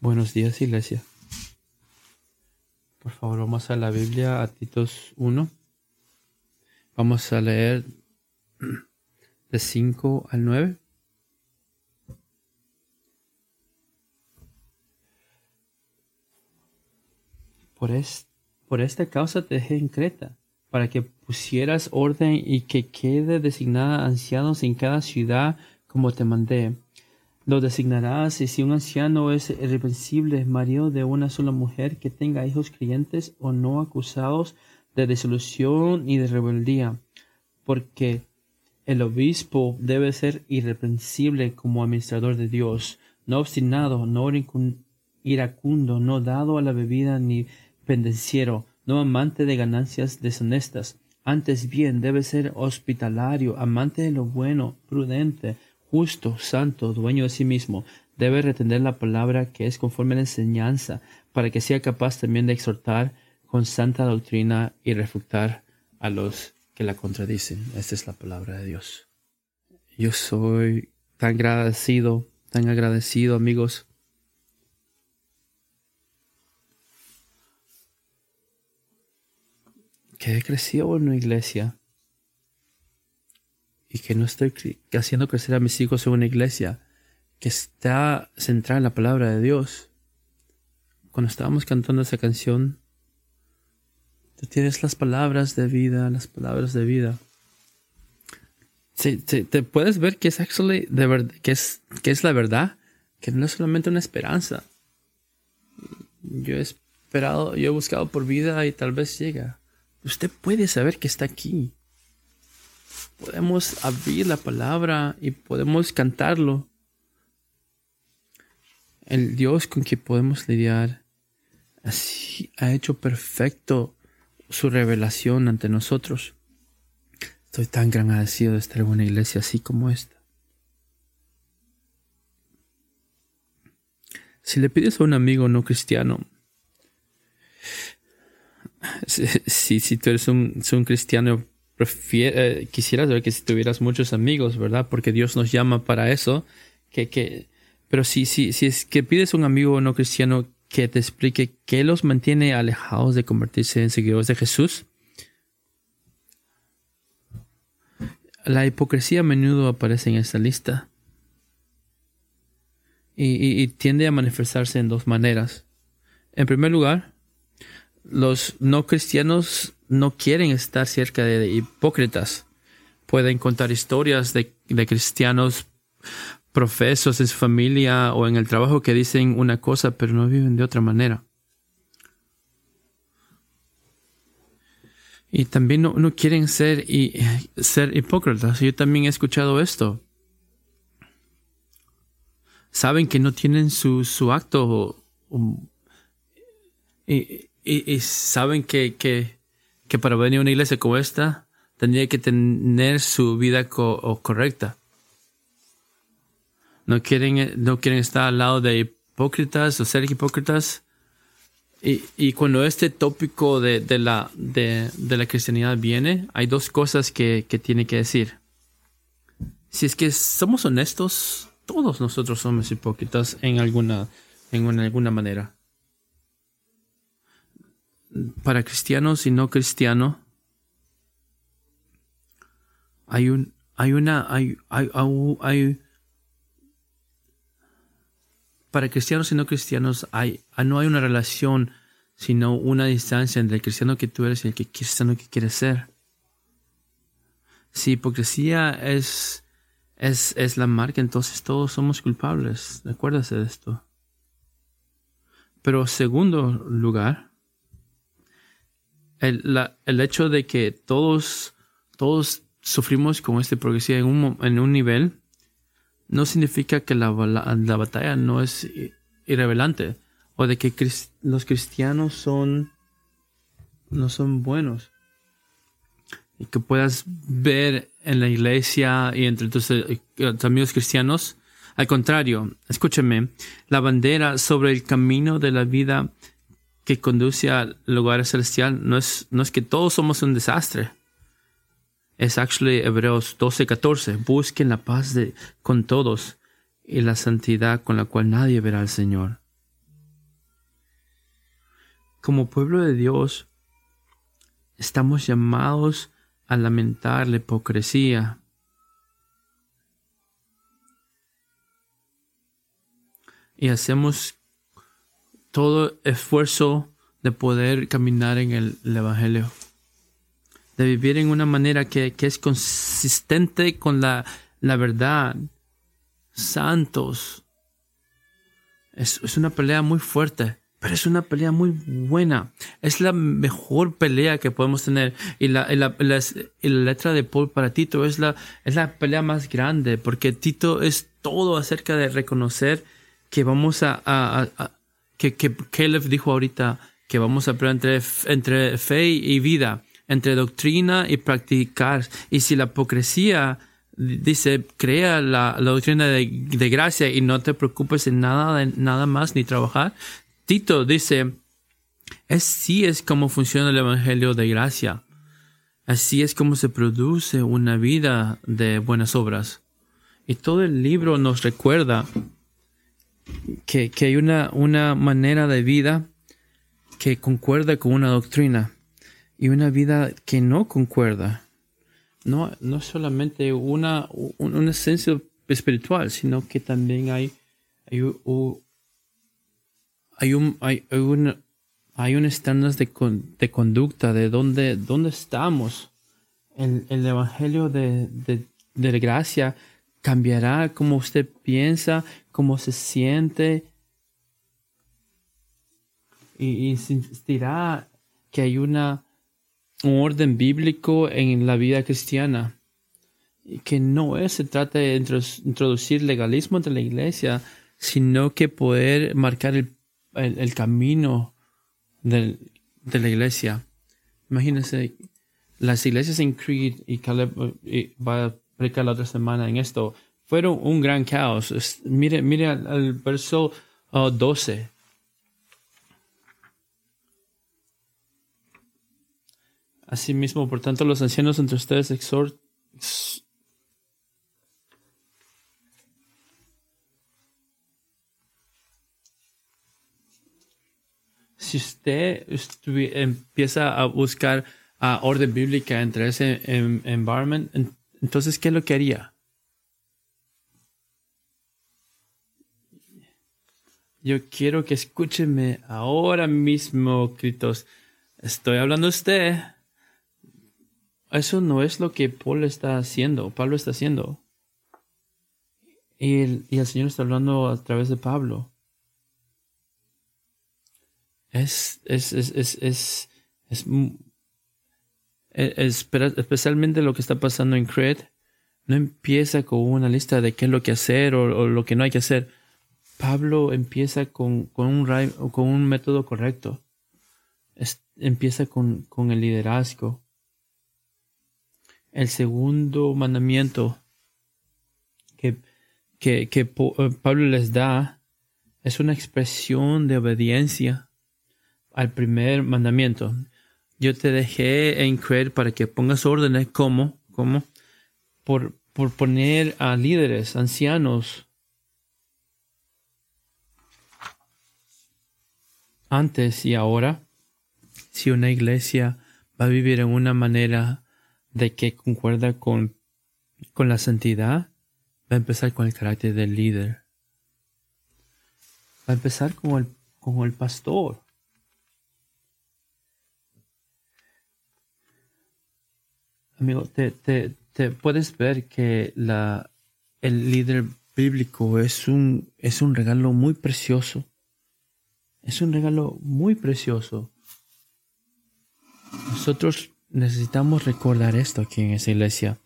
Buenos días, iglesia. Por favor, vamos a la Biblia, a Titos 1. Vamos a leer de 5 al 9. Por, por esta causa te dejé en Creta, para que pusieras orden y que quede designada ancianos en cada ciudad como te mandé lo designarás y si un anciano es irreversible, marido de una sola mujer que tenga hijos creyentes o no acusados de disolución y de rebeldía, porque el obispo debe ser irreprensible como administrador de Dios, no obstinado, no iracundo, no dado a la bebida ni pendenciero, no amante de ganancias deshonestas. Antes bien debe ser hospitalario, amante de lo bueno, prudente, justo, santo, dueño de sí mismo, debe retener la palabra que es conforme a la enseñanza, para que sea capaz también de exhortar con santa doctrina y refutar a los que la contradicen. Esta es la palabra de Dios. Yo soy tan agradecido, tan agradecido, amigos. que he crecido en una iglesia y que no estoy haciendo crecer a mis hijos en una iglesia que está centrada en la palabra de Dios. Cuando estábamos cantando esa canción, tú tienes las palabras de vida, las palabras de vida. te puedes ver que es actually de que es que es la verdad, que no es solamente una esperanza. Yo he esperado, yo he buscado por vida y tal vez llega. Usted puede saber que está aquí podemos abrir la palabra y podemos cantarlo. El Dios con quien podemos lidiar así ha hecho perfecto su revelación ante nosotros. Estoy tan gran agradecido de estar en una iglesia así como esta. Si le pides a un amigo no cristiano, si, si, tú eres un, un cristiano eh, quisieras ver que si tuvieras muchos amigos, ¿verdad? Porque Dios nos llama para eso. Que, que, pero si, si, si es que pides un amigo no cristiano que te explique qué los mantiene alejados de convertirse en seguidores de Jesús, la hipocresía a menudo aparece en esta lista y, tiende a manifestarse en dos maneras. En primer lugar, los no cristianos no quieren estar cerca de hipócritas. Pueden contar historias de, cristianos profesos en su familia o en el trabajo que dicen una cosa pero no viven de otra manera. Y también no, quieren ser, y, ser hipócritas. Yo también he escuchado esto. Saben que no tienen su, su acto y, saben que, que, que, para venir a una iglesia como esta tendría que tener su vida correcta. No quieren, no quieren estar al lado de hipócritas o ser hipócritas. Y, y cuando este tópico de, de la, de, de, la cristianidad viene, hay dos cosas que, que tiene que decir. Si es que somos honestos, todos nosotros somos hipócritas en alguna, en alguna manera para cristianos y no cristianos, hay un, hay una, hay, hay, hay, para cristianos y no cristianos hay, no hay una relación, sino una distancia entre el cristiano que tú eres y el que, cristiano que quieres ser. Si hipocresía es, es, es la marca, entonces todos somos culpables. Acuérdase de esto. Pero segundo lugar, el, el hecho de que todos, todos sufrimos con este progresivo en un, en un nivel, no significa que la, la, batalla no es irrelevante o de que los cristianos son no son buenos. Y que puedas ver en la iglesia y entre tus, eh, tus amigos cristianos al contrario escúcheme la bandera sobre el camino de la vida que conduce al lugar celestial no es, no es que todos somos un desastre. Es actually Hebreos 12, 14. Busquen la paz de, con todos y la santidad con la cual nadie verá al Señor. como pueblo de Dios, estamos llamados a lamentar la hipocresía. Y hacemos todo esfuerzo de poder caminar en el, Evangelio. De vivir en una manera que, es consistente con la, la verdad. Santos. Es, es una pelea muy fuerte. Pero es una pelea muy buena. Es la mejor pelea que podemos tener. Y la, la, letra de Paul para Tito es la, es la pelea más grande. Porque Tito es todo acerca de reconocer que vamos a, a, que, que Caleb dijo ahorita que vamos a pelear entre, entre fe y vida, entre doctrina y practicar. Y si la hipocresía dice, crea la, la doctrina de, de, gracia y no te preocupes en nada, nada más ni trabajar, Tito dice, así es como funciona el Evangelio de gracia. Así es como se produce una vida de buenas obras. Y todo el libro nos recuerda que, hay una, una manera de vida que concuerda con una doctrina y una vida que no concuerda. No, no solamente una, una esencia espiritual, sino que también hay, hay, hay un, hay, un, hay un estándar de, de, conducta de dónde, dónde estamos. El, el Evangelio de, de, de gracia cambiará cómo usted piensa, cómo se siente, y insistirá que hay una, un orden bíblico en la vida cristiana y que no es, se trata de introducir legalismo entre la iglesia, sino que poder marcar el el, camino de la iglesia. Imagínense, las iglesias en Creed y Caleb va a predicar la otra semana en esto, fueron un gran caos. mire, mire al, verso 12. Uh, Asimismo, por tanto, los ancianos entre ustedes exhort, si usted empieza a buscar a orden bíblica entre ese environment, entonces, ¿qué es lo que haría? Yo quiero que escúcheme ahora mismo, Critos. Estoy hablando a usted. Eso no es lo que Paul está haciendo, Pablo está haciendo. y el Señor está hablando a través de Pablo. Es, es, es, es, es, es, e, especialmente lo que está pasando en Cred, no empieza con una lista de qué es lo que hacer o, lo que no hay que hacer. Pablo empieza con, con, un, con un método correcto. empieza con, con el liderazgo. El segundo mandamiento que, que, que Pablo les da es una expresión de obediencia al primer mandamiento. Yo te dejé en creer para que pongas órdenes como, como, por, por poner a líderes, ancianos, antes y ahora, si una iglesia va a vivir en una manera de que concuerda con, con la santidad, va a empezar con el carácter del líder. Va a empezar con el, con el pastor. Amigo, te, te, te puedes ver que la, el líder bíblico es un, es un regalo muy precioso. Es un regalo muy precioso. Nosotros necesitamos recordar esto aquí en esa iglesia.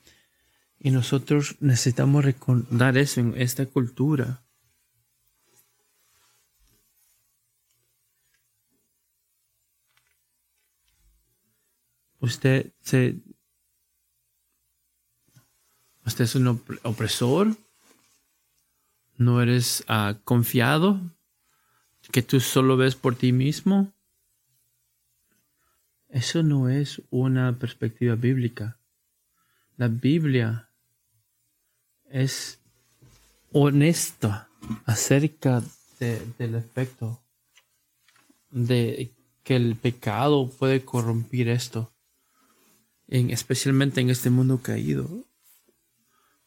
Y nosotros necesitamos recordar eso en esta cultura. Usted se ¿Usted es un opresor? ¿No eres ah, confiado? ¿Que tú solo ves por ti mismo? Eso no es una perspectiva bíblica. La Biblia es honesta acerca del efecto de que el pecado puede corrompir esto, en, especialmente en este mundo caído.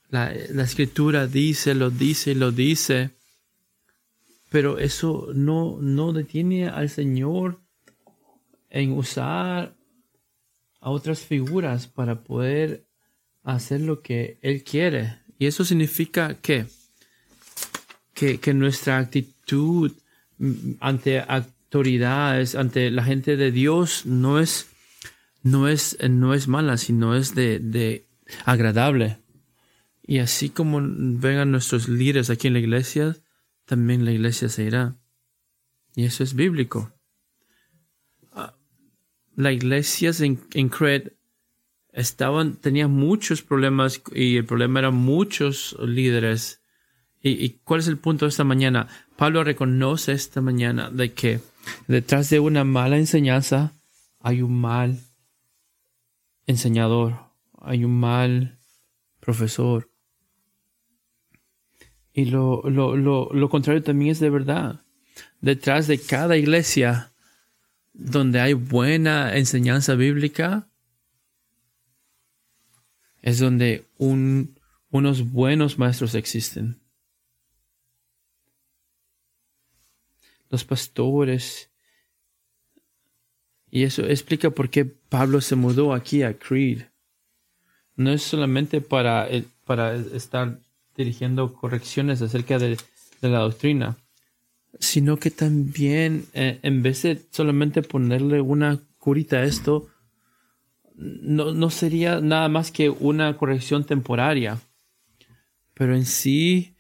La, la escritura dice, lo dice, lo dice, pero eso no, no detiene al Señor en usar a otras figuras para poder hacer lo que Él quiere. Y eso significa que, que, que nuestra actitud ante autoridades, ante la gente de Dios, no es, no es, no es mala, sino es de, de agradable. Y así como vengan nuestros líderes aquí en la iglesia, también la iglesia se irá. Y eso es bíblico. Ah, la iglesia en, en Cred estaban, tenía muchos problemas y el problema eran muchos líderes. ¿Y, ¿Y cuál es el punto de esta mañana? Pablo reconoce esta mañana de que detrás de una mala enseñanza hay un mal enseñador, hay un mal profesor. Y lo, lo, lo, lo contrario también es de verdad. Detrás de cada iglesia donde hay buena enseñanza bíblica, es donde un, unos buenos maestros existen. Los pastores. Y eso explica por qué Pablo se mudó aquí a Creed. No es solamente para, eh, para estar dirigiendo correcciones acerca de, la doctrina, sino que también eh, en vez de solamente ponerle una curita a esto, no, no sería nada más que una corrección temporaria, pero en sí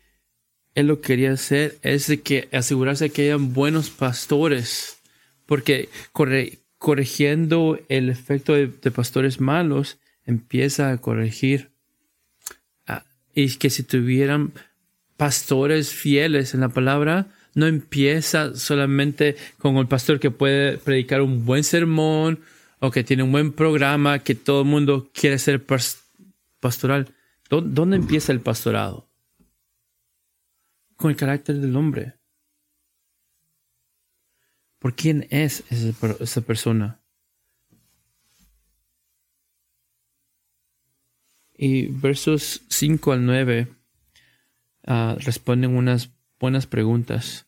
él lo que quería hacer es de que asegurarse que hayan buenos pastores, porque corrigiendo el efecto de, pastores malos, empieza a corregir y que si tuvieran pastores fieles en la palabra, no empieza solamente con el pastor que puede predicar un buen sermón o que tiene un buen programa, que todo el mundo quiere ser pastoral. ¿Dónde empieza el pastorado? Con el carácter del hombre. ¿Por quién es esa persona? Y versos 5 al 9 ah, responden unas buenas preguntas.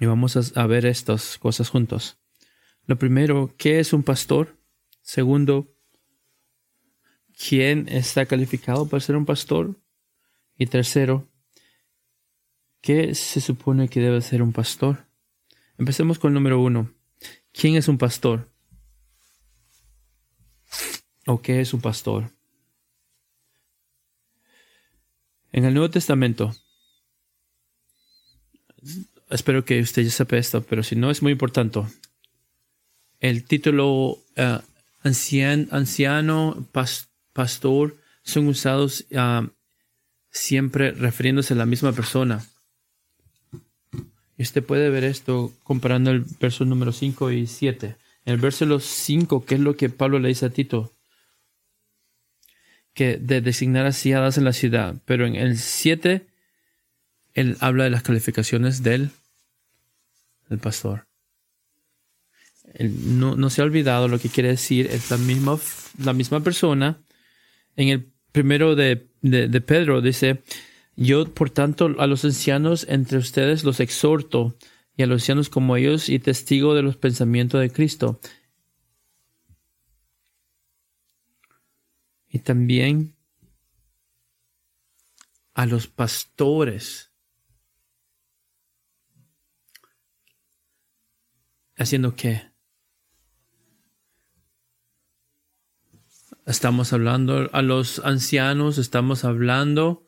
Y vamos a, ver estas cosas juntos. Lo primero, ¿qué es un pastor? Segundo, ¿quién está calificado para ser un pastor? Y tercero, ¿qué se supone que debe ser un pastor? Empecemos con el número uno. ¿Quién es un pastor? ¿O qué es un pastor? En el Nuevo Testamento, espero que usted ya sepa esto, pero si no es muy importante. El título uh, anciano, pastor, son usados uh, siempre refiriéndose a la misma persona. Usted puede ver esto comparando el verso número 5 y 7. En el verso 5, ¿qué es lo que Pablo le dice a Tito? De designar asiadas en la ciudad. Pero en el 7, él habla de las calificaciones del, del pastor. no, se ha olvidado lo que quiere decir, es la misma, la misma persona. En el primero de, de Pedro dice, yo por tanto a los ancianos entre ustedes los exhorto y a los ancianos como ellos y testigo de los pensamientos de Cristo. Y también a los pastores. ¿Haciendo qué? Estamos hablando a los ancianos, estamos hablando,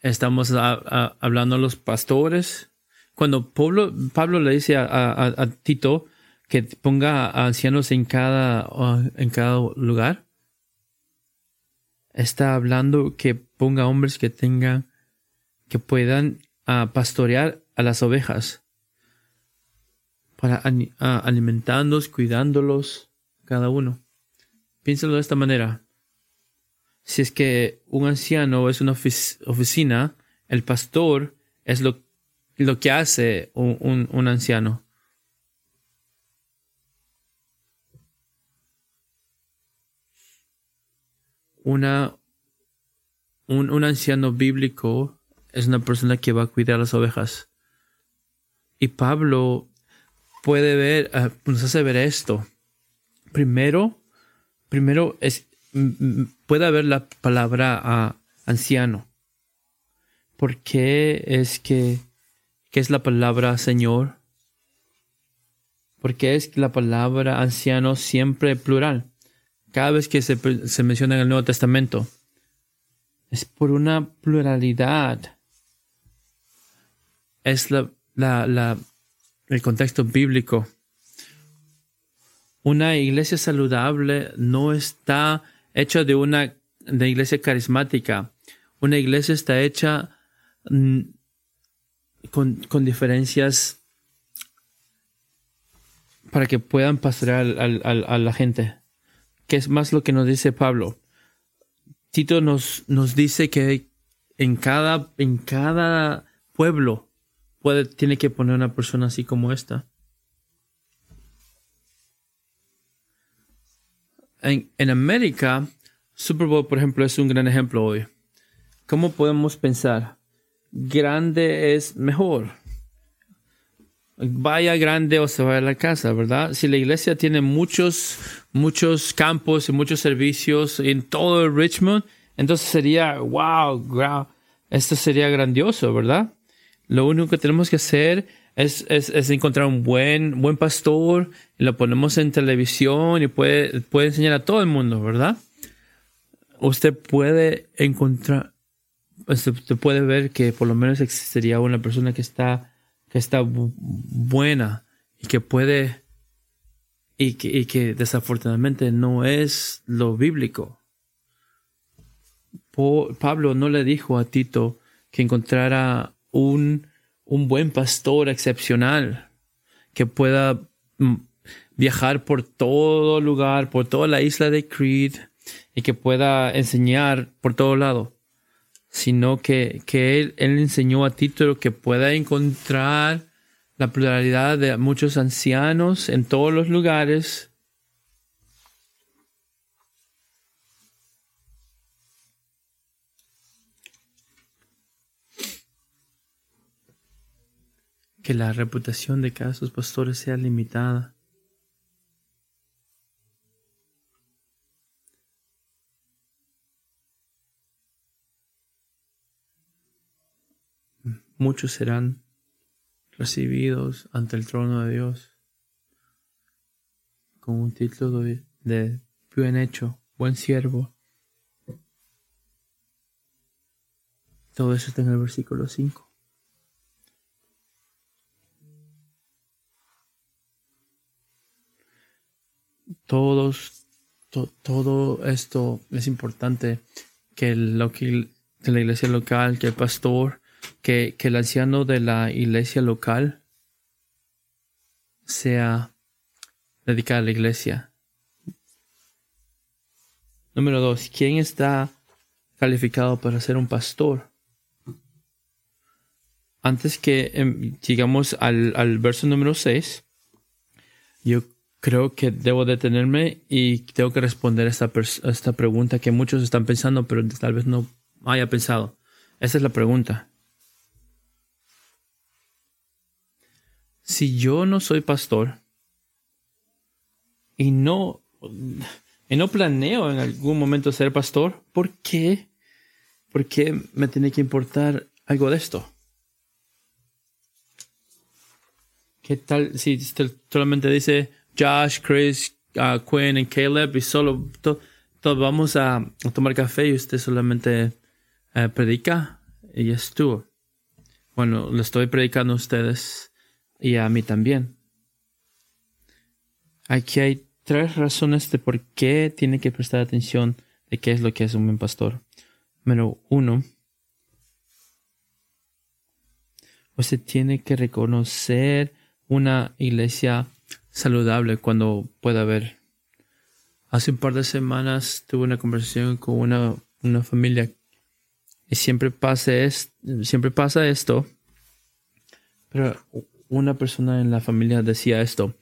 estamos hablando a los pastores. Cuando Pablo, Pablo le dice a, Tito que ponga a ancianos en cada, en cada lugar, está hablando que ponga hombres que tengan, que puedan ah, pastorear a las ovejas, para uh, alimentándolos, cuidándolos, cada uno. Piénsalo de esta manera. Si es que un anciano es una oficina, el pastor es lo, lo que hace un, un, anciano. Una, un, un anciano bíblico es una persona que va a cuidar las ovejas. Y Pablo puede ver, ah, nos hace ver esto. Primero, primero es, puede haber la palabra a anciano. ¿Por qué es que, qué es la palabra Señor? Porque es la palabra anciano siempre plural. Cada vez que se, se menciona en el Nuevo Testamento. Es por una pluralidad. Es la, la, la, el contexto bíblico. Una iglesia saludable no está hecha de una de iglesia carismática. Una iglesia está hecha mm, con, con, diferencias para que puedan pastorear a la gente. Que es más lo que nos dice Pablo. Tito nos, nos dice que en cada, en cada pueblo tiene que poner una persona así como esta. En, en América, Super Bowl, por ejemplo, es un gran ejemplo hoy. ¿Cómo podemos pensar? Grande es mejor. Vaya grande o se vaya a la casa, ¿verdad? Si la iglesia tiene muchos, muchos campos y muchos servicios en todo Richmond, entonces sería, wow, esto sería grandioso, ¿verdad? Lo único que tenemos que hacer es, es, encontrar un buen, buen pastor y lo ponemos en televisión y puede, puede enseñar a todo el mundo, ¿verdad? Usted puede encontrar, usted puede ver que por lo menos existiría una persona que está, que está buena y que puede, y que, y que desafortunadamente no es lo bíblico. Pablo no le dijo a Tito que encontrara un, un buen pastor excepcional que pueda mm, viajar por todo lugar, por toda la isla de Crete y que pueda enseñar por todo lado, sino que, que él, él enseñó a título que pueda encontrar la pluralidad de muchos ancianos en todos los lugares que la reputación de cada sus pastores sea limitada. Muchos serán recibidos ante el trono de Dios con un título de, de bien hecho, buen siervo. Todo eso está en el versículo 5. todos, todo esto es importante que, lo que de la iglesia local, que el pastor, que, que el anciano de la iglesia local sea dedicado a la iglesia. Número dos, ¿quién está calificado para ser un pastor? Antes que em, llegamos al, al verso número 6, yo creo que debo detenerme y tengo que responder esta, esta pregunta que muchos están pensando, pero tal vez no haya pensado. Esa es la pregunta. Si yo no soy pastor y no, y no planeo en algún momento ser pastor, ¿por qué? ¿Por qué me tiene que importar algo de esto? ¿Qué tal si solamente dice, Josh, Chris, uh, Quinn y Caleb y solo todos vamos a, tomar café y usted solamente eh, predica y es tú. Bueno, le estoy predicando a ustedes y a mí también. Aquí hay tres razones de por qué tiene que prestar atención de qué es lo que es un buen pastor. Número uno, usted tiene que reconocer una iglesia saludable cuando pueda haber. Hace un par de semanas tuve una conversación con una, una familia y siempre pasa, es, siempre pasa esto, pero una persona en la familia decía esto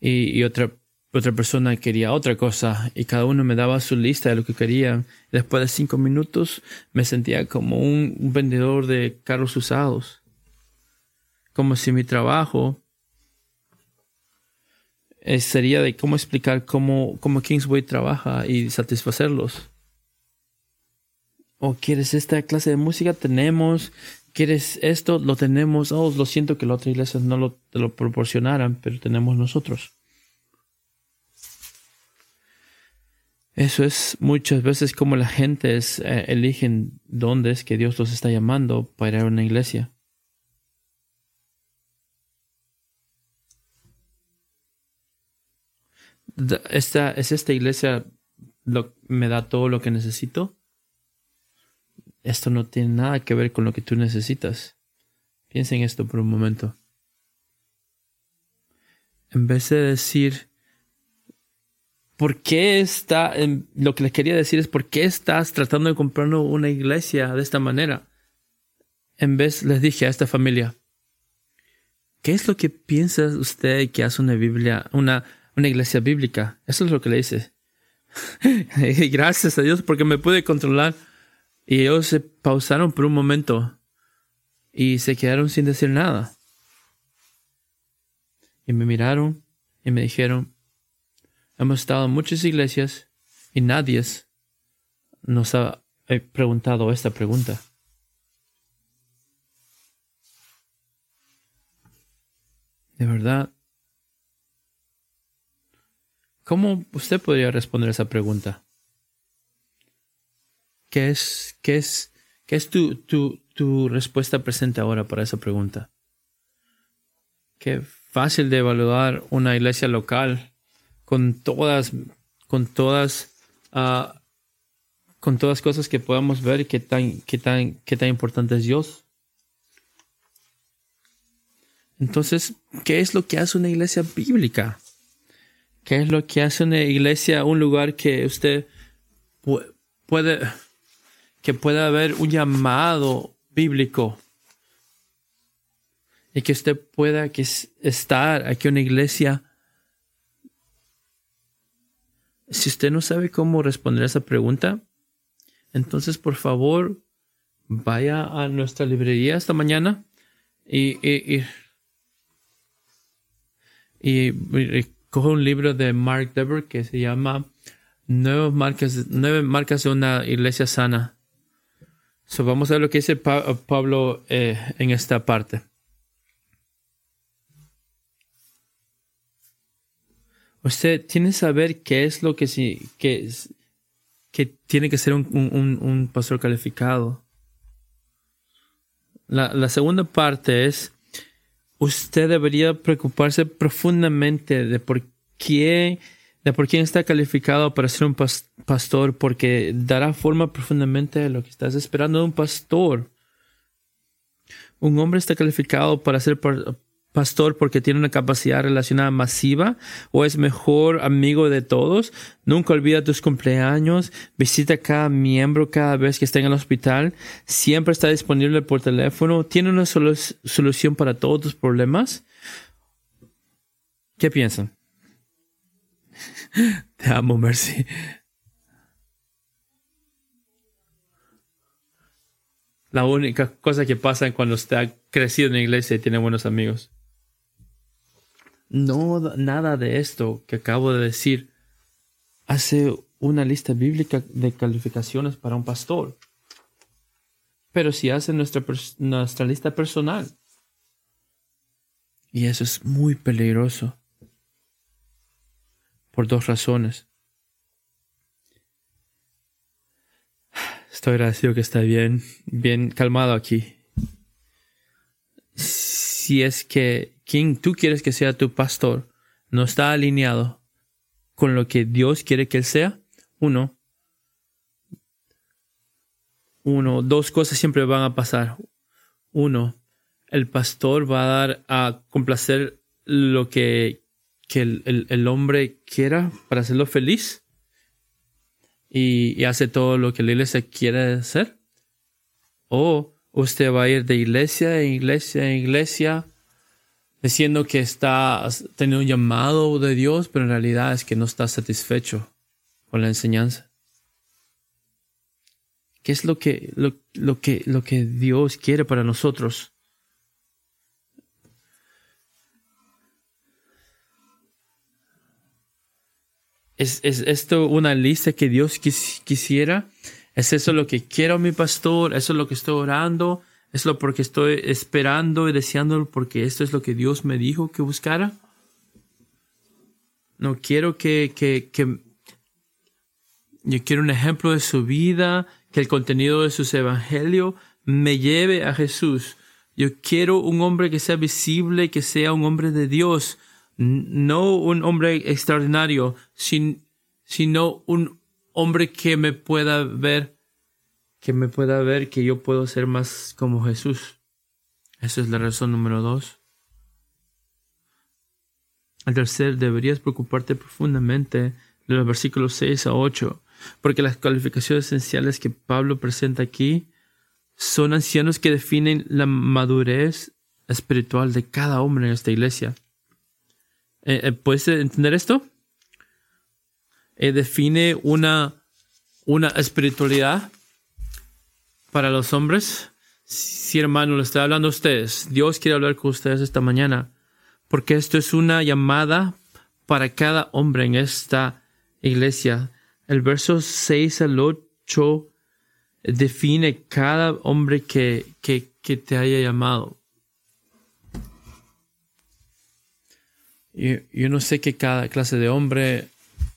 y, otra otra persona quería otra cosa y cada uno me daba su lista de lo que querían. Después de cinco minutos me sentía como un, vendedor de carros usados. Como si mi trabajo eh, sería de cómo explicar cómo, cómo Kingsway trabaja y satisfacerlos. ¿O quieres esta clase de música? Tenemos. ¿Quieres esto? Lo tenemos. Oh, lo siento que la otra iglesia no lo, te lo proporcionaran, pero tenemos nosotros. Eso es muchas veces como la gente eh, eligen dónde es que Dios los está llamando para ir a una iglesia. Esta, ¿Es esta iglesia lo, me da todo lo que necesito? Esto no tiene nada que ver con lo que tú necesitas. Piensa en esto por un momento. En vez de decir, ¿por qué está, lo que les quería decir es, ¿por qué estás tratando de comprar una iglesia de esta manera? En vez, les dije a esta familia, ¿qué es lo que piensa usted que hace una Biblia, una, una iglesia bíblica? Eso es lo que le dice. Gracias a Dios porque me pude controlar. Y ellos se pausaron por un momento y se quedaron sin decir nada. Y me miraron y me dijeron, Hemos estado en muchas iglesias y nadie nos ha eh, preguntado esta pregunta. De verdad. ¿Cómo usted podría responder esa pregunta? ¿Qué es, qué es, qué es tu, tu, tu respuesta presente ahora para esa pregunta? Qué fácil de evaluar una iglesia local con todas, con todas, uh, con todas cosas que podamos ver qué tan, qué tan, qué tan importante es Dios. Entonces, ¿qué es lo que hace una iglesia bíblica? ¿Qué es lo que hace una iglesia, un lugar que usted puede, que pueda haber un llamado bíblico y que usted pueda que estar aquí en una iglesia si usted no sabe cómo responder a esa pregunta, entonces por favor vaya a nuestra librería esta mañana y, y, y, coge un libro de Mark Dever que se llama Nueve marcas, nueve marcas de una iglesia sana. So, vamos a ver lo que dice Pablo eh, en esta parte. Usted tiene que saber qué es lo que sí, que, que tiene que ser un, pastor calificado. La, segunda parte es, usted debería preocuparse profundamente de por qué, de por quién está calificado para ser un pastor, porque dará forma profundamente a lo que estás esperando de un pastor. Un hombre está calificado para ser pastor porque tiene una capacidad relacionada masiva o es mejor amigo de todos. Nunca olvida tus cumpleaños. Visita a cada miembro cada vez que esté en el hospital. Siempre está disponible por teléfono. Tiene una solución para todos tus problemas. ¿Qué piensan? Te amo, Mercy. La única cosa que pasa cuando usted ha crecido en la iglesia y tiene buenos amigos. No, nada de esto que acabo de decir hace una lista bíblica de calificaciones para un pastor. Pero si hace nuestra, nuestra lista personal. Y eso es muy peligroso. Por dos razones. Estoy agradecido que está bien, bien calmado aquí. Si es que quien tú quieres que sea tu pastor no está alineado con lo que Dios quiere que él sea, uno, uno, dos cosas siempre van a pasar. Uno, el pastor va a dar a complacer lo que, el, hombre quiera para hacerlo feliz y, y, hace todo lo que la iglesia quiere hacer. O usted va a ir de iglesia en iglesia en iglesia diciendo que está teniendo un llamado de Dios, pero en realidad es que no está satisfecho con la enseñanza. ¿Qué es lo que, lo, lo que, lo que Dios quiere para nosotros? ¿Es, ¿Es, esto una lista que Dios quisiera? ¿Es eso lo que quiero mi pastor? ¿Eso es lo que estoy orando? ¿Es lo porque estoy esperando y deseando porque esto es lo que Dios me dijo que buscara? No quiero que, que, que yo quiero un ejemplo de su vida, que el contenido de sus evangelios me lleve a Jesús. Yo quiero un hombre que sea visible, que sea un hombre de Dios, no un hombre extraordinario, sino un hombre que me pueda ver, que me pueda ver que yo puedo ser más como Jesús. Esa es la razón número dos. Al tercer, deberías preocuparte profundamente de los versículos 6 a 8, porque las calificaciones esenciales que Pablo presenta aquí son ancianos que definen la madurez espiritual de cada hombre en esta iglesia. Eh, eh, ¿Puedes entender esto? Eh, define una, una espiritualidad para los hombres. Sí, hermano, le estoy hablando a ustedes. Dios quiere hablar con ustedes esta mañana. Porque esto es una llamada para cada hombre en esta iglesia. El verso 6 al 8 define cada hombre que, que, que te haya llamado. Yo, no sé qué cada clase de hombre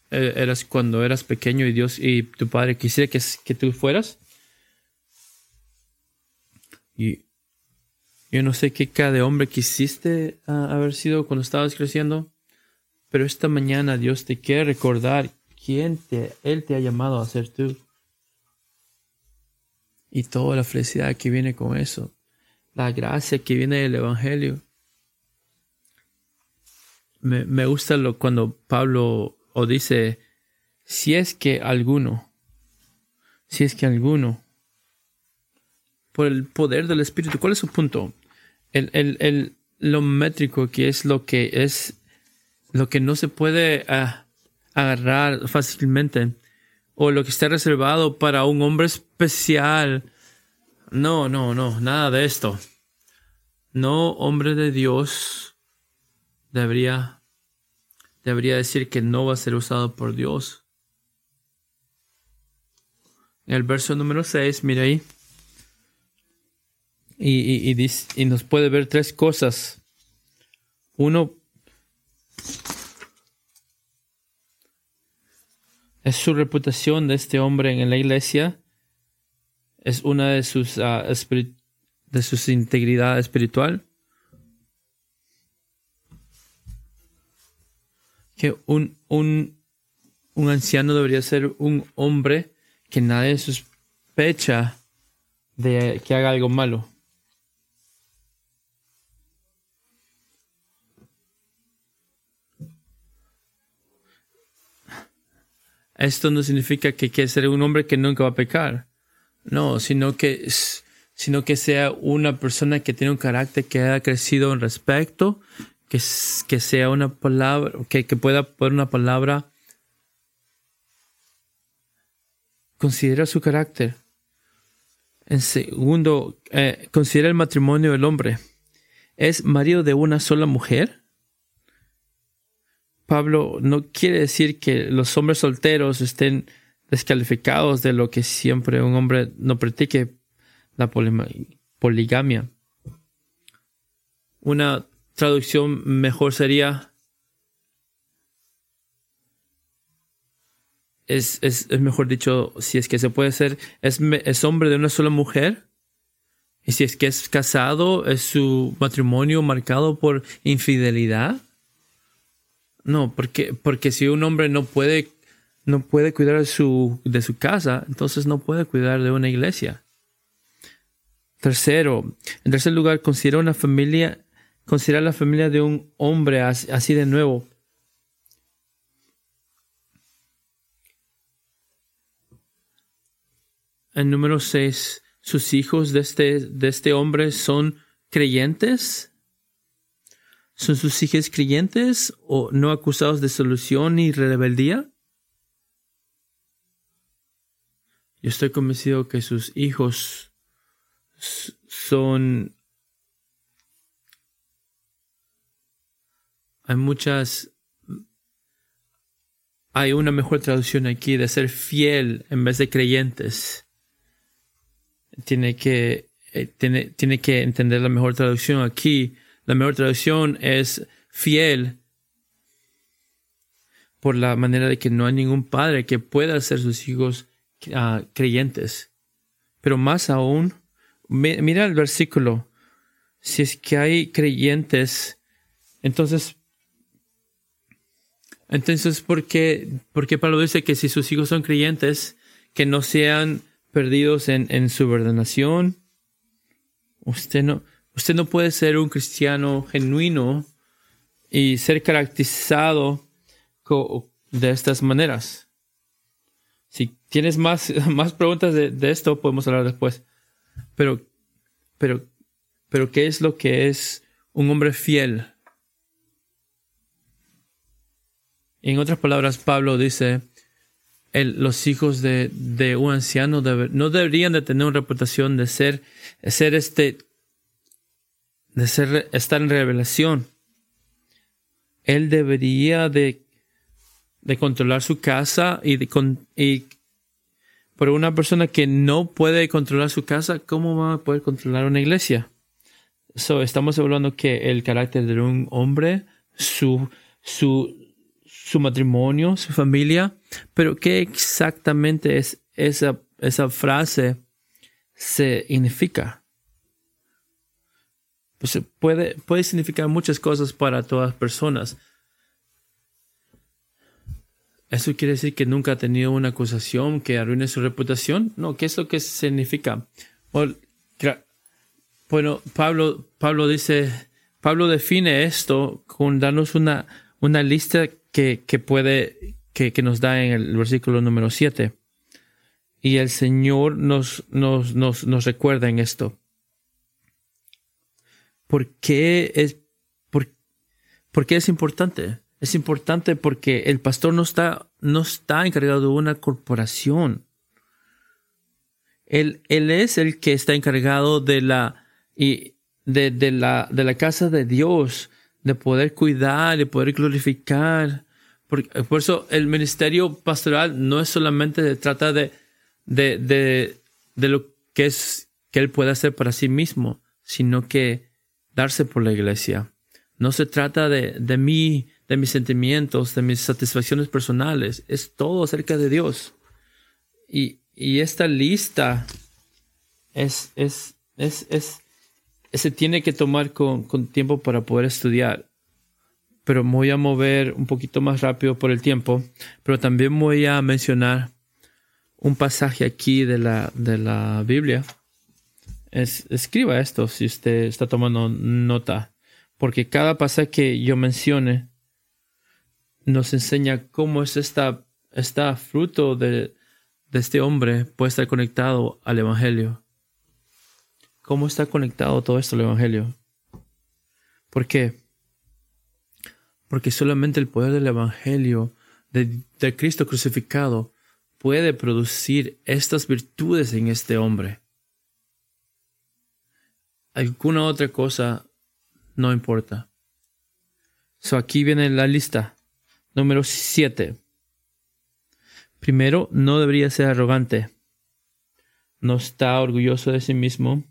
eh, eras cuando eras pequeño y Dios y tu padre quisiera que, tú fueras. Y yo no sé qué cada hombre quisiste ah, haber sido cuando estabas creciendo, pero esta mañana Dios te quiere recordar quién te, Él te ha llamado a ser tú. Y toda la felicidad que viene con eso, la gracia que viene del Evangelio me, me gusta lo, cuando Pablo o dice, si es que alguno, si es que alguno, por el poder del Espíritu, ¿cuál es su punto? El, el, el, lo métrico que es lo que es, lo que no se puede ah, agarrar fácilmente, o lo que está reservado para un hombre especial. No, no, no, nada de esto. No, hombre de Dios debería, debería decir que no va a ser usado por Dios. En el verso número 6, mira ahí. Y, y, y, nos puede ver tres cosas. Uno, es su reputación de este hombre en la iglesia. Es una de sus, uh, de sus integridad espiritual. Que un, un, un anciano debería ser un hombre que nadie sospecha de que haga algo malo. Esto no significa que quiere ser un hombre que nunca va a pecar. No, sino que, sino que sea una persona que tiene un carácter que haya crecido en respecto, que, que sea una palabra, que, que pueda poner una palabra. Considera su carácter. En segundo, eh, considera el matrimonio del hombre. ¿Es marido de una sola mujer? Pablo no quiere decir que los hombres solteros estén descalificados de lo que siempre un hombre no practique la poligamia. Una traducción mejor sería es, es, es, mejor dicho, si es que se puede ser, es, es hombre de una sola mujer. Y si es que es casado, ¿es su matrimonio marcado por infidelidad? No, porque, porque si un hombre no puede, no puede cuidar de su, de su casa, entonces no puede cuidar de una iglesia. Tercero, en tercer lugar, considera una familia Considera la familia de un hombre así de nuevo. En número 6, sus hijos de este, de este hombre son creyentes. ¿Son sus hijos creyentes o no acusados de solución y rebeldía? Yo estoy convencido que sus hijos son... Hay muchas... Hay una mejor traducción aquí de ser fiel en vez de creyentes. Tiene que, eh, tiene, tiene que entender la mejor traducción aquí. La mejor traducción es fiel por la manera de que no hay ningún padre que pueda hacer sus hijos uh, creyentes. Pero más aún, mira el versículo. Si es que hay creyentes, entonces, entonces, ¿por qué, por qué Pablo dice que si sus hijos son creyentes, que no sean perdidos en, en su ordenación? Usted no, usted no puede ser un cristiano genuino y ser caracterizado de estas maneras. Si tienes más, más preguntas de, de, esto, podemos hablar después. Pero, pero, pero, ¿qué es lo que es un hombre fiel? En otras palabras, Pablo dice, los hijos de, de un anciano no deberían de tener una reputación de ser, ser este, de ser, estar en revelación. Él debería de de controlar su casa y, de y por una persona que no puede controlar su casa, ¿cómo va a poder controlar una iglesia? So, estamos hablando que el carácter de un hombre, su, su, su matrimonio, su familia, pero ¿qué exactamente es esa, esa frase significa? Pues puede, puede significar muchas cosas para todas las personas. ¿Eso quiere decir que nunca ha tenido una acusación que arruine su reputación? No, ¿qué es lo que significa? Bueno, Pablo, Pablo dice, Pablo define esto con darnos una, una lista que, que puede, que, que, nos da en el versículo número 7. Y el Señor nos, nos, nos, nos recuerda en esto. ¿Por qué es, por, por qué es importante? Es importante porque el pastor no está, no está encargado de una corporación. Él, él es el que está encargado de la, y de, de, la, de la casa de Dios, de poder cuidar, de poder glorificar. Por, por eso el ministerio pastoral no es solamente de trata de, de, de, de lo que es que él puede hacer para sí mismo, sino que darse por la iglesia. No se trata de, de mí de mis sentimientos, de mis satisfacciones personales. Es todo acerca de Dios. Y, y esta lista es, es, es, es, se tiene que tomar con, tiempo para poder estudiar. Pero voy a mover un poquito más rápido por el tiempo. Pero también voy a mencionar un pasaje aquí de la, de la Biblia. Es, escriba esto si usted está tomando nota. Porque cada pasaje que yo mencione nos enseña cómo es esta, esta fruto de, de este hombre puede estar conectado al Evangelio. ¿Cómo está conectado todo esto al Evangelio? ¿Por qué? Porque solamente el poder del Evangelio, de, Cristo crucificado, puede producir estas virtudes en este hombre. Alguna otra cosa no importa. So aquí viene la lista. Número 7. Primero, no debería ser arrogante. No está orgulloso de sí mismo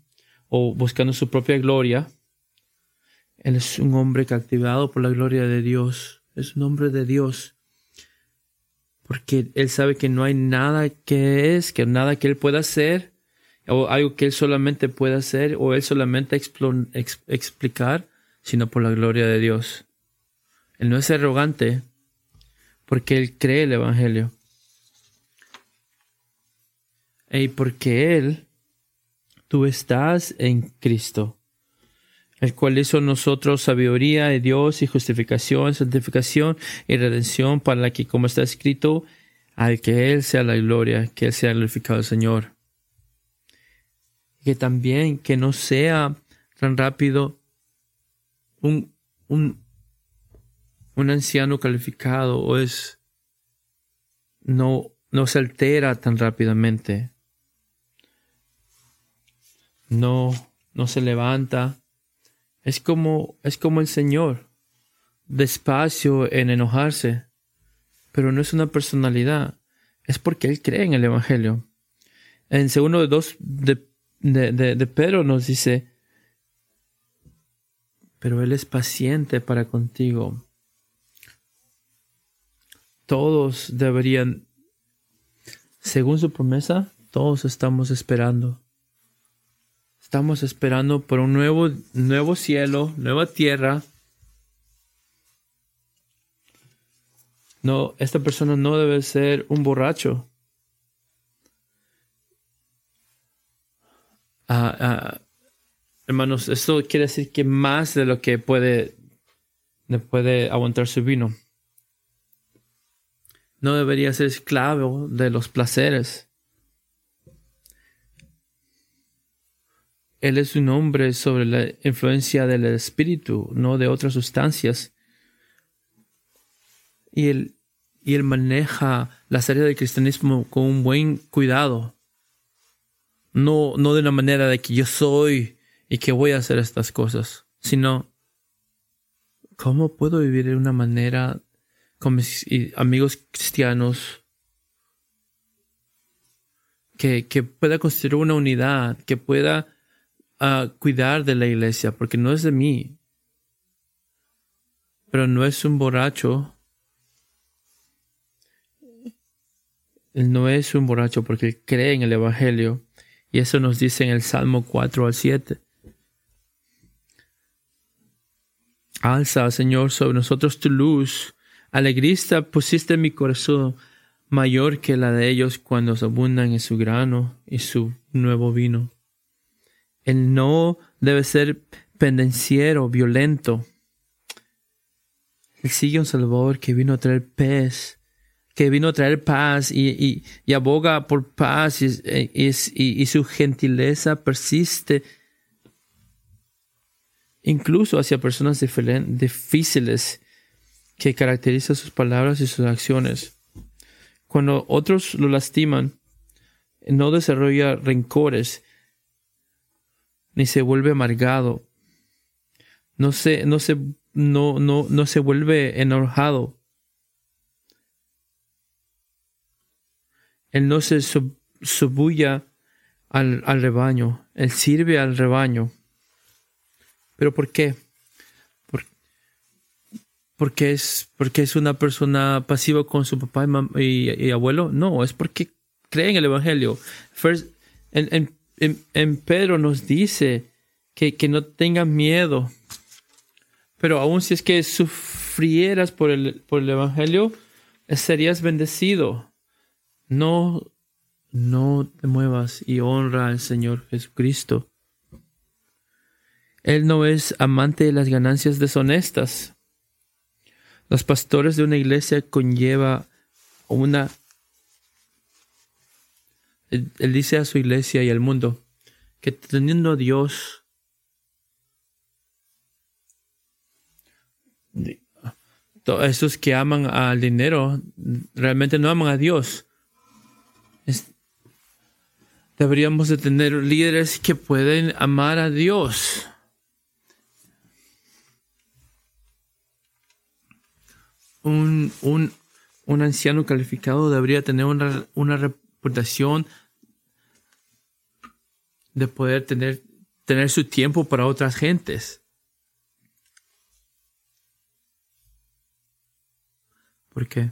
o buscando su propia gloria. Él es un hombre captivado por la gloria de Dios. Es un hombre de Dios. Porque él sabe que no hay nada que es, que nada que él pueda hacer, o algo que él solamente pueda hacer, o él solamente explicar, sino por la gloria de Dios. Él no es arrogante, porque Él cree el Evangelio. Y porque Él, tú estás en Cristo, el cual hizo nosotros sabiduría de Dios y justificación, santificación y redención, para la que, como está escrito, al que Él sea la gloria, que Él sea glorificado el Señor. Que también que no sea tan rápido un, un un anciano calificado o es no, no se altera tan rápidamente. No, no se levanta. Es como, es como el Señor, despacio en enojarse, pero no es una personalidad, es porque Él cree en el Evangelio. En segundo de dos de, de, de Pedro nos dice, pero Él es paciente para contigo. Todos deberían, según su promesa, todos estamos esperando. Estamos esperando por un nuevo, nuevo cielo, nueva tierra. No, esta persona no debe ser un borracho. Ah, ah, Hermanos, esto quiere decir que más de lo que puede, puede aguantar su vino. No debería ser esclavo de los placeres. Él es un hombre sobre la influencia del espíritu, no de otras sustancias. Y él, y él maneja la serie del cristianismo con un buen cuidado. No, no de una manera de que yo soy y que voy a hacer estas cosas, sino cómo puedo vivir de una manera con mis amigos cristianos que, pueda construir una unidad, que pueda ah, cuidar de la iglesia, porque no es de mí, pero no es un borracho. Él no es un borracho porque cree en el Evangelio. Y eso nos dice en el Salmo 4 al 7. Alza, Señor, sobre nosotros tu luz. Alegrista pusiste mi corazón mayor que la de ellos cuando abundan en su grano y su nuevo vino. El no debe ser pendenciero, violento. Sigue un Salvador que vino a traer paz, que vino a traer paz y, aboga por paz y su gentileza persiste incluso hacia personas difíciles que caracterizan sus palabras y sus acciones. Cuando otros lo lastiman, no desarrolla rencores, ni se vuelve amargado, no se, no se, no, no, no se vuelve enojado. Él no se subulla al, al rebaño, él sirve al rebaño. ¿Pero por qué? porque es, porque es una persona pasiva con su papá y, abuelo. No, es porque cree en el Evangelio. en, Pedro nos dice que, que no tengan miedo. Pero aún si es que sufrieras por el, por el Evangelio, serías bendecido. No, no te muevas y honra al Señor Jesucristo. Él no es amante de las ganancias deshonestas. Los pastores de una iglesia conlleva una... Él, dice a su iglesia y al mundo que teniendo a Dios, esos que aman al dinero realmente no aman a Dios. deberíamos de tener líderes que pueden amar a Dios. un, un, un anciano calificado debería tener una, una, reputación de poder tener, tener su tiempo para otras gentes. ¿Por qué?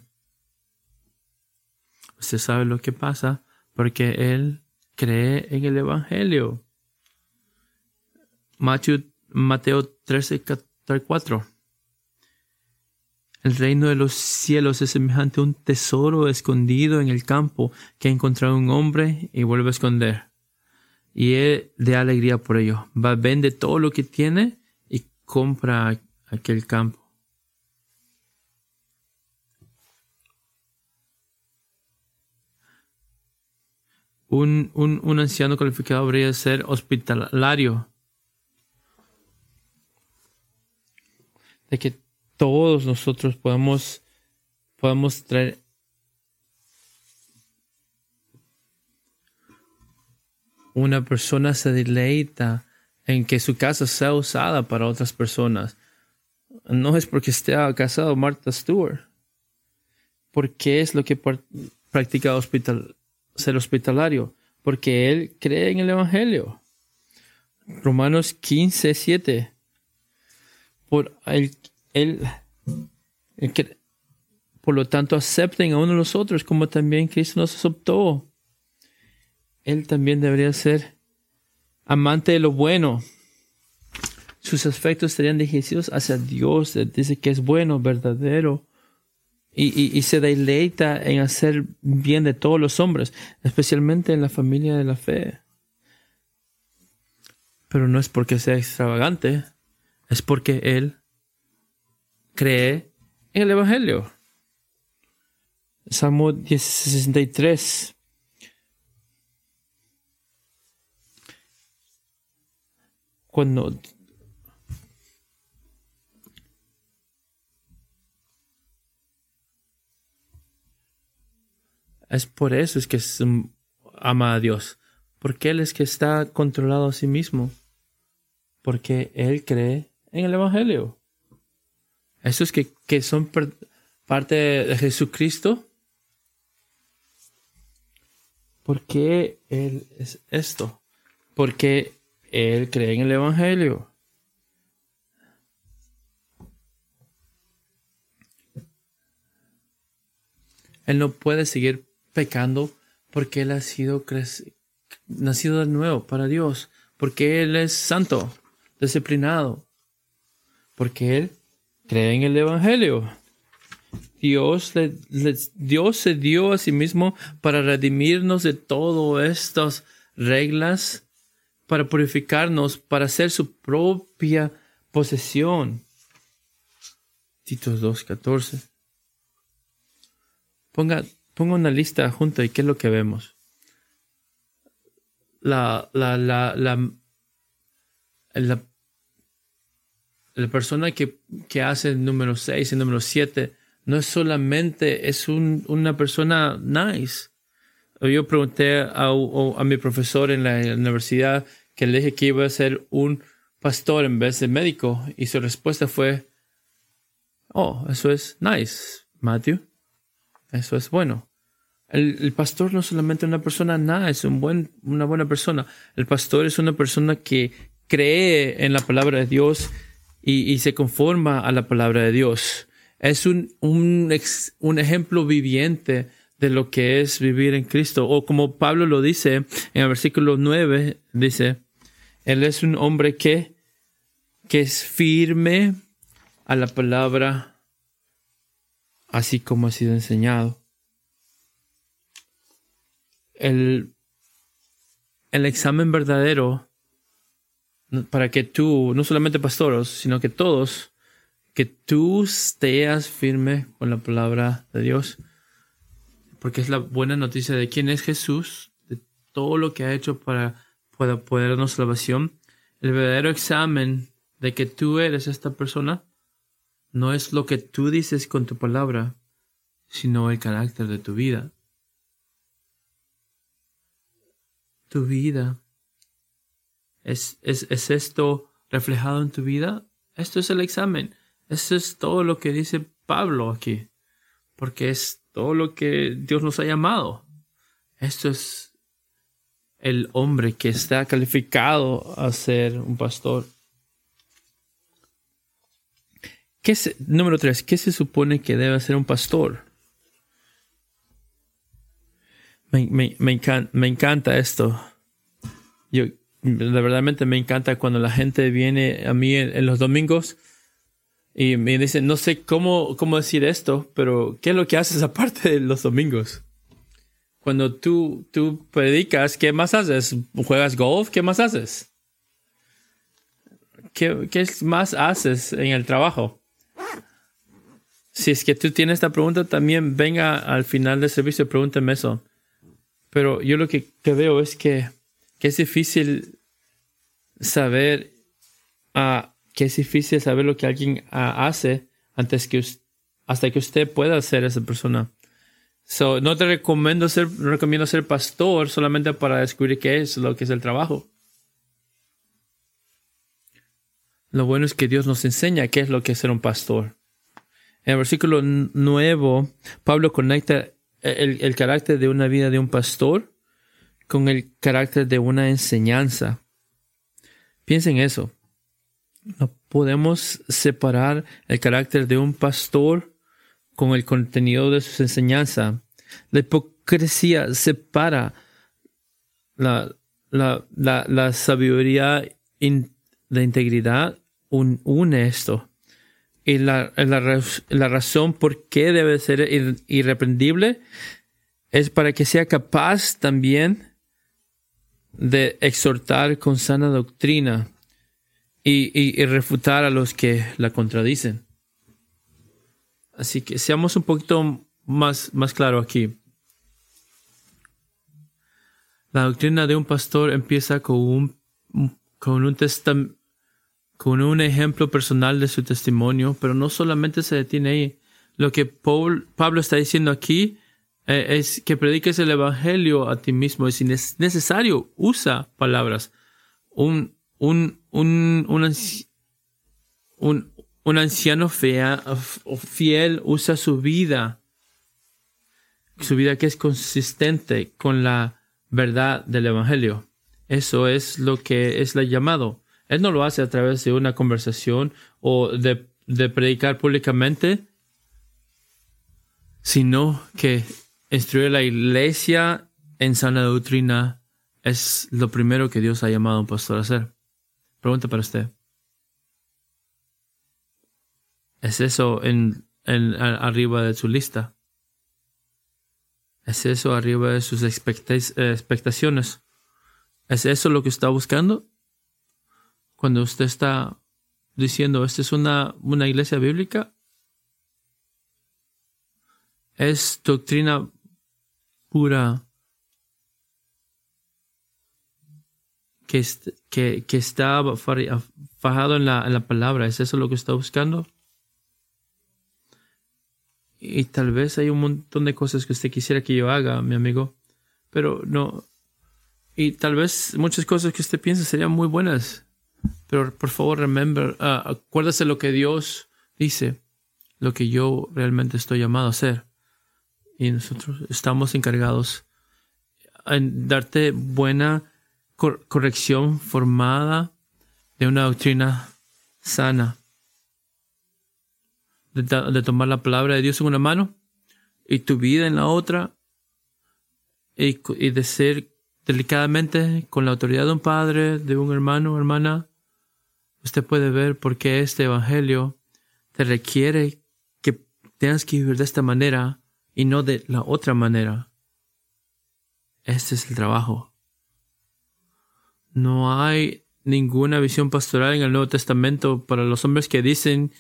Usted sabe lo que pasa porque él cree en el Evangelio. Mateo, Mateo 13, 4. El reino de los cielos es semejante a un tesoro escondido en el campo que ha encontrado un hombre y vuelve a esconder. Y de alegría por ello. Va, vende todo lo que tiene y compra aquel campo. Un, un, un anciano calificado debería ser hospitalario. De que todos nosotros podemos, podemos traer una persona se deleita en que su casa sea usada para otras personas. No es porque esté casado Martha Stewart. Porque es lo que practica hospital, ser hospitalario. Porque él cree en el Evangelio. Romanos 15, 7. Por, el, él, por lo tanto, acepten a uno de los otros como también Cristo nos aceptó. Él también debería ser amante de lo bueno. Sus afectos estarían dirigidos hacia Dios. Dice que es bueno, verdadero. Y, y, se deleita en hacer bien de todos los hombres, especialmente en la familia de la fe. Pero no es porque sea extravagante, es porque Él cree en el Evangelio. Salmo 63. Cuando es por eso es que ama a Dios, porque Él es que está controlado a sí mismo porque él cree en el Evangelio. Esos que, que son parte de Jesucristo. ¿Por qué él es esto? Porque él cree en el Evangelio. Él no puede seguir pecando porque él ha sido nacido de nuevo para Dios, porque él es santo disciplinado, porque él cree en el Evangelio. Dios, Dios se dio a sí mismo para redimirnos de todas estas reglas, para purificarnos, para ser su propia posesión. Tito 2.14. Ponga, ponga una lista junto y qué es lo que vemos. La, la, la, la, la persona que, hace el número 6, el número 7, no es solamente, es una persona nice. Yo pregunté a, a, mi profesor en la universidad que le dije que iba a ser un pastor en vez de médico y su respuesta fue, oh, eso es nice, Matthew. Eso es bueno. El, pastor no es solamente una persona nice, un buen, una buena persona. El pastor es una persona que cree en la palabra de Dios y, se conforma a la palabra de Dios. Es un, un, un ejemplo viviente de lo que es vivir en Cristo. O como Pablo lo dice en el versículo 9, dice, Él es un hombre que, que es firme a la palabra así como ha sido enseñado. El, el examen verdadero para que tú, no solamente pastores, sino que todos, que tú estés firme con la palabra de Dios, porque es la buena noticia de quién es Jesús, de todo lo que ha hecho para, para poder darnos salvación. El verdadero examen de que tú eres esta persona no es lo que tú dices con tu palabra, sino el carácter de tu vida. Tu vida ¿Es, esto reflejado en tu vida? Esto es el examen. Esto es todo lo que dice Pablo aquí. Porque es todo lo que Dios nos ha llamado. Esto es el hombre que está calificado a ser un pastor. ¿Qué número tres, ¿qué se supone que debe ser un pastor? Me, encanta, me encanta esto. Yo, de verdad me encanta cuando la gente viene a mí en, los domingos y me dice, no sé cómo, cómo decir esto, pero ¿qué es lo que haces aparte de los domingos? Cuando tú, tú predicas, ¿qué más haces? ¿Juegas golf? ¿Qué más haces? ¿Qué, ¿Qué más haces en el trabajo? Si es que tú tienes esta pregunta, también venga al final del servicio y pregúntame eso. Pero yo lo que, veo es que es difícil saber, uh, que es difícil saber lo que alguien ah, hace antes que hasta que usted pueda ser esa persona. So, no te recomiendo ser, recomiendo ser pastor solamente para descubrir qué es lo que es el trabajo. Lo bueno es que Dios nos enseña qué es lo que es ser un pastor. En el versículo nuevo, Pablo conecta el, el carácter de una vida de un pastor con el carácter de una enseñanza. Piensen eso. No podemos separar el carácter de un pastor con el contenido de sus enseñanzas. La hipocresía separa la, la, la, sabiduría de integridad, une esto. Y la, la, razón por qué debe ser irreprendible es para que sea capaz también de exhortar con sana doctrina y, refutar a los que la contradicen. Así que seamos un poquito más, más claro aquí. La doctrina de un pastor empieza con un, con un con un ejemplo personal de su testimonio, pero no solamente se detiene ahí. Lo que Pablo está diciendo aquí eh, es que prediques el evangelio a ti mismo. Es necesario, usa palabras. Un, un, un, un, un, anciano fea, fiel usa su vida, su vida que es consistente con la verdad del evangelio. Eso es lo que es la llamado. Él no lo hace a través de una conversación o de, de predicar públicamente, sino que Instruir la iglesia en sana doctrina es lo primero que Dios ha llamado a un pastor a hacer. Pregunta para usted. ¿Es eso en, arriba de su lista? ¿Es eso arriba de sus expectaciones? ¿Es eso lo que está buscando? Cuando usted está diciendo, ¿esta es una, una iglesia bíblica? ¿Es doctrina pura que, que, que está fajado en la, en la palabra. ¿Es eso lo que está buscando? Y tal vez hay un montón de cosas que usted quisiera que yo haga, mi amigo, pero no. Y tal vez muchas cosas que usted piensa serían muy buenas, pero por favor, remember, uh, acuérdese lo que Dios dice, lo que yo realmente estoy llamado a hacer y nosotros estamos encargados en darte buena corrección formada de una doctrina sana, de, tomar la palabra de Dios en una mano y tu vida en la otra y, y de ser delicadamente con la autoridad de un padre, de un hermano o hermana, usted puede ver por qué este evangelio te requiere que tengas que vivir de esta manera y no de la otra manera. Este es el trabajo. No hay ninguna visión pastoral en el Nuevo Testamento para los hombres que dicen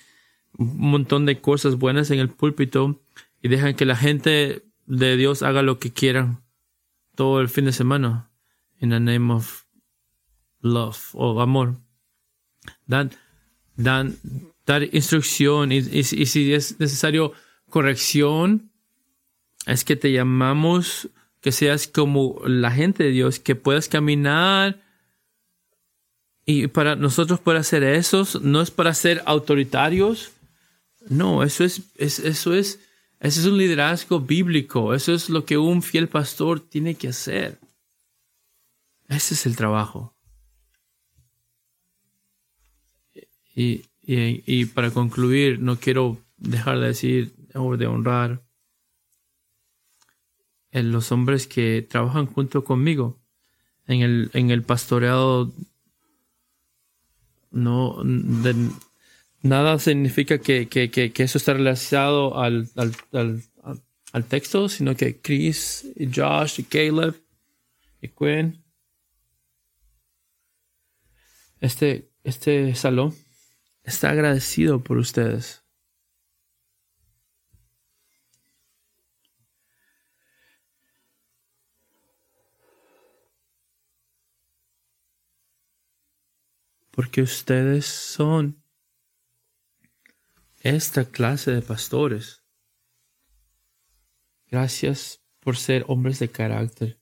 un montón de cosas buenas en el púlpito y dejan que la gente de Dios haga lo que quieran todo el fin de semana in the name of love o amor. Dan, dan, dar instrucción y si es necesario corrección, es que te llamamos que seas como la gente de Dios, que puedas caminar. Y para nosotros poder hacer eso, no es para ser autoritarios. No, eso es, eso es, eso es un liderazgo bíblico. Eso es lo que un fiel pastor tiene que hacer. Ese es el trabajo. Y, y, y para concluir, no quiero dejar de decir o de honrar en los hombres que trabajan junto conmigo en el, en el pastoreado no nada significa que, que, que, eso está relacionado al, al, al, al, texto, sino que Chris, y Josh, y Caleb, y Quinn, este, este salón está agradecido por ustedes. Porque ustedes son esta clase de pastores. Gracias por ser hombres de carácter.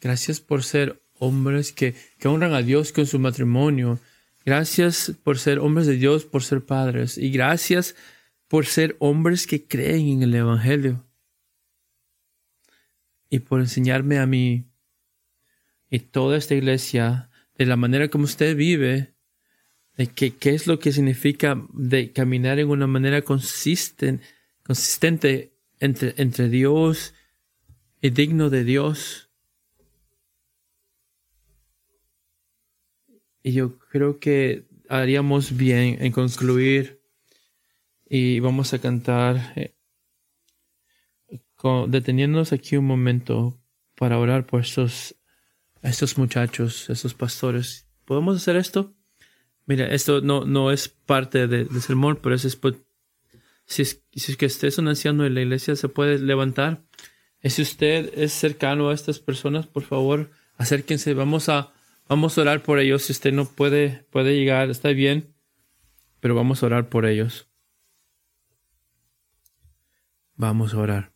Gracias por ser hombres que, que honran a Dios con su matrimonio. Gracias por ser hombres de Dios, por ser padres. Y gracias por ser hombres que creen en el Evangelio. Y por enseñarme a mí y toda esta iglesia de la manera como usted vive, de qué es lo que significa de caminar en una manera consistente, consistente entre, entre Dios y digno de Dios. Y yo creo que haríamos bien en concluir y vamos a cantar eh, deteniéndonos aquí un momento para orar por estos, estos muchachos, estos pastores. ¿Podemos hacer esto? Mira, esto no, no es parte del sermón, pero es, si es, si es que usted es un anciano de la iglesia, se puede levantar. Si usted es cercano a estas personas, por favor, acérquense. Vamos a, vamos a orar por ellos. Si usted no puede, puede llegar, está bien, pero vamos a orar por ellos. Vamos a orar.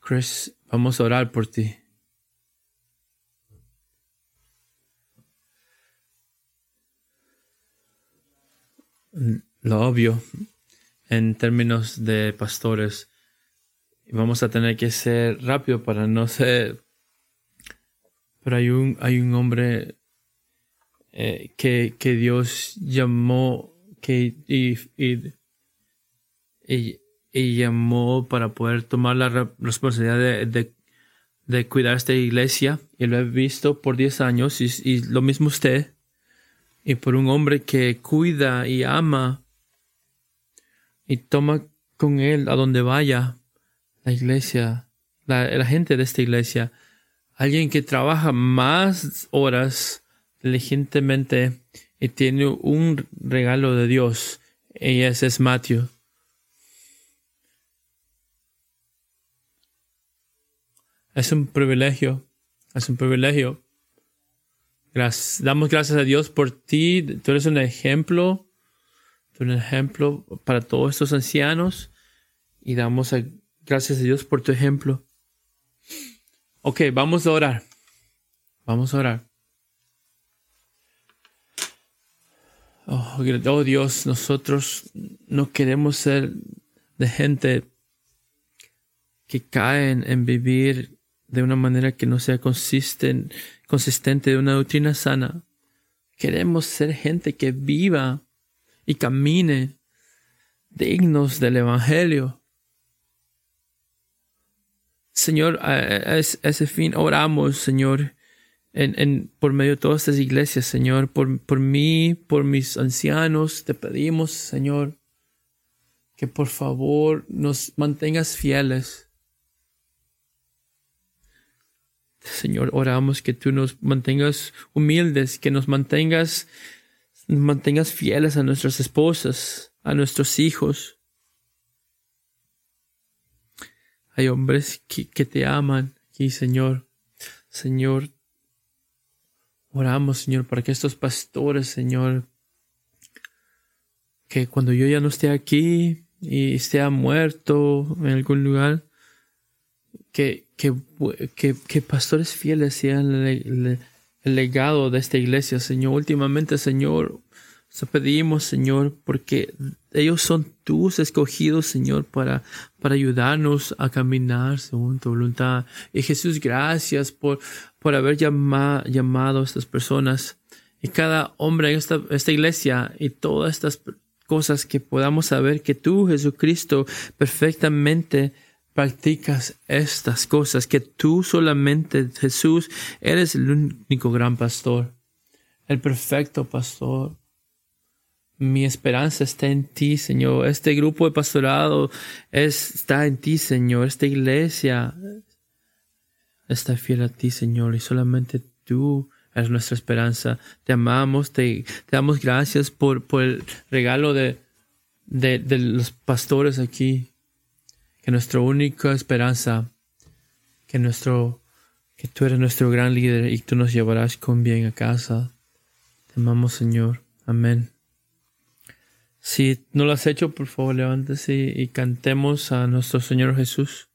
Chris, vamos a orar por ti. Lo obvio en términos de pastores, vamos a tener que ser rápido para no ser. Pero hay un, hay un hombre eh, que, que Dios llamó que, y, y, llamó para poder tomar la responsabilidad de, de, cuidar esta iglesia. Y lo he visto por 10 años y, lo mismo usted. Y por un hombre que cuida y ama y toma con él a donde vaya la iglesia, la, la gente de esta iglesia. Alguien que trabaja más horas diligentemente y tiene un regalo de Dios. Y ese es Matthew. Es un privilegio, es un privilegio. damos gracias a Dios por ti. Tú eres un ejemplo, tú eres un ejemplo para todos estos ancianos y damos gracias a Dios por tu ejemplo. Ok, vamos a orar. Vamos a orar. Oh, oh Dios, nosotros no queremos ser de gente que caen en vivir de una manera que no sea consistente, de una doctrina sana. Queremos ser gente que viva y camine dignos del Evangelio. Señor, a, ese fin oramos, Señor, en, en, por medio de todas estas iglesias, Señor, por, por mí, por mis ancianos, te pedimos, Señor, que por favor nos mantengas fieles Señor, oramos que tú nos mantengas humildes, que nos mantengas, mantengas fieles a nuestras esposas, a nuestros hijos. Hay hombres que, te aman aquí, Señor. Señor, oramos, Señor, para que estos pastores, Señor, que cuando yo ya no esté aquí y esté muerto en algún lugar, que, que, pastores fieles sean el, legado de esta iglesia, Señor. Últimamente, Señor, te pedimos, Señor, porque ellos son tus escogidos, Señor, para, para ayudarnos a caminar según tu voluntad. Y Jesús, gracias por, por haber llamado a estas personas y cada hombre en esta, esta iglesia y todas estas cosas que podamos saber que tú, Jesucristo, perfectamente practicas estas cosas, que tú solamente, Jesús, eres el único gran pastor, el perfecto pastor. Mi esperanza está en ti, Señor. Este grupo de pastorado está en ti, Señor. Esta iglesia está fiel a ti, Señor. Y solamente tú eres nuestra esperanza. Te amamos, te, damos gracias por, por el regalo de, de los pastores aquí que nuestra única esperanza, que nuestro, que tú eres nuestro gran líder y tú nos llevarás con bien a casa. Te amamos, Señor. Amén. Si no lo has hecho, por favor, levántese y cantemos a nuestro Señor Jesús.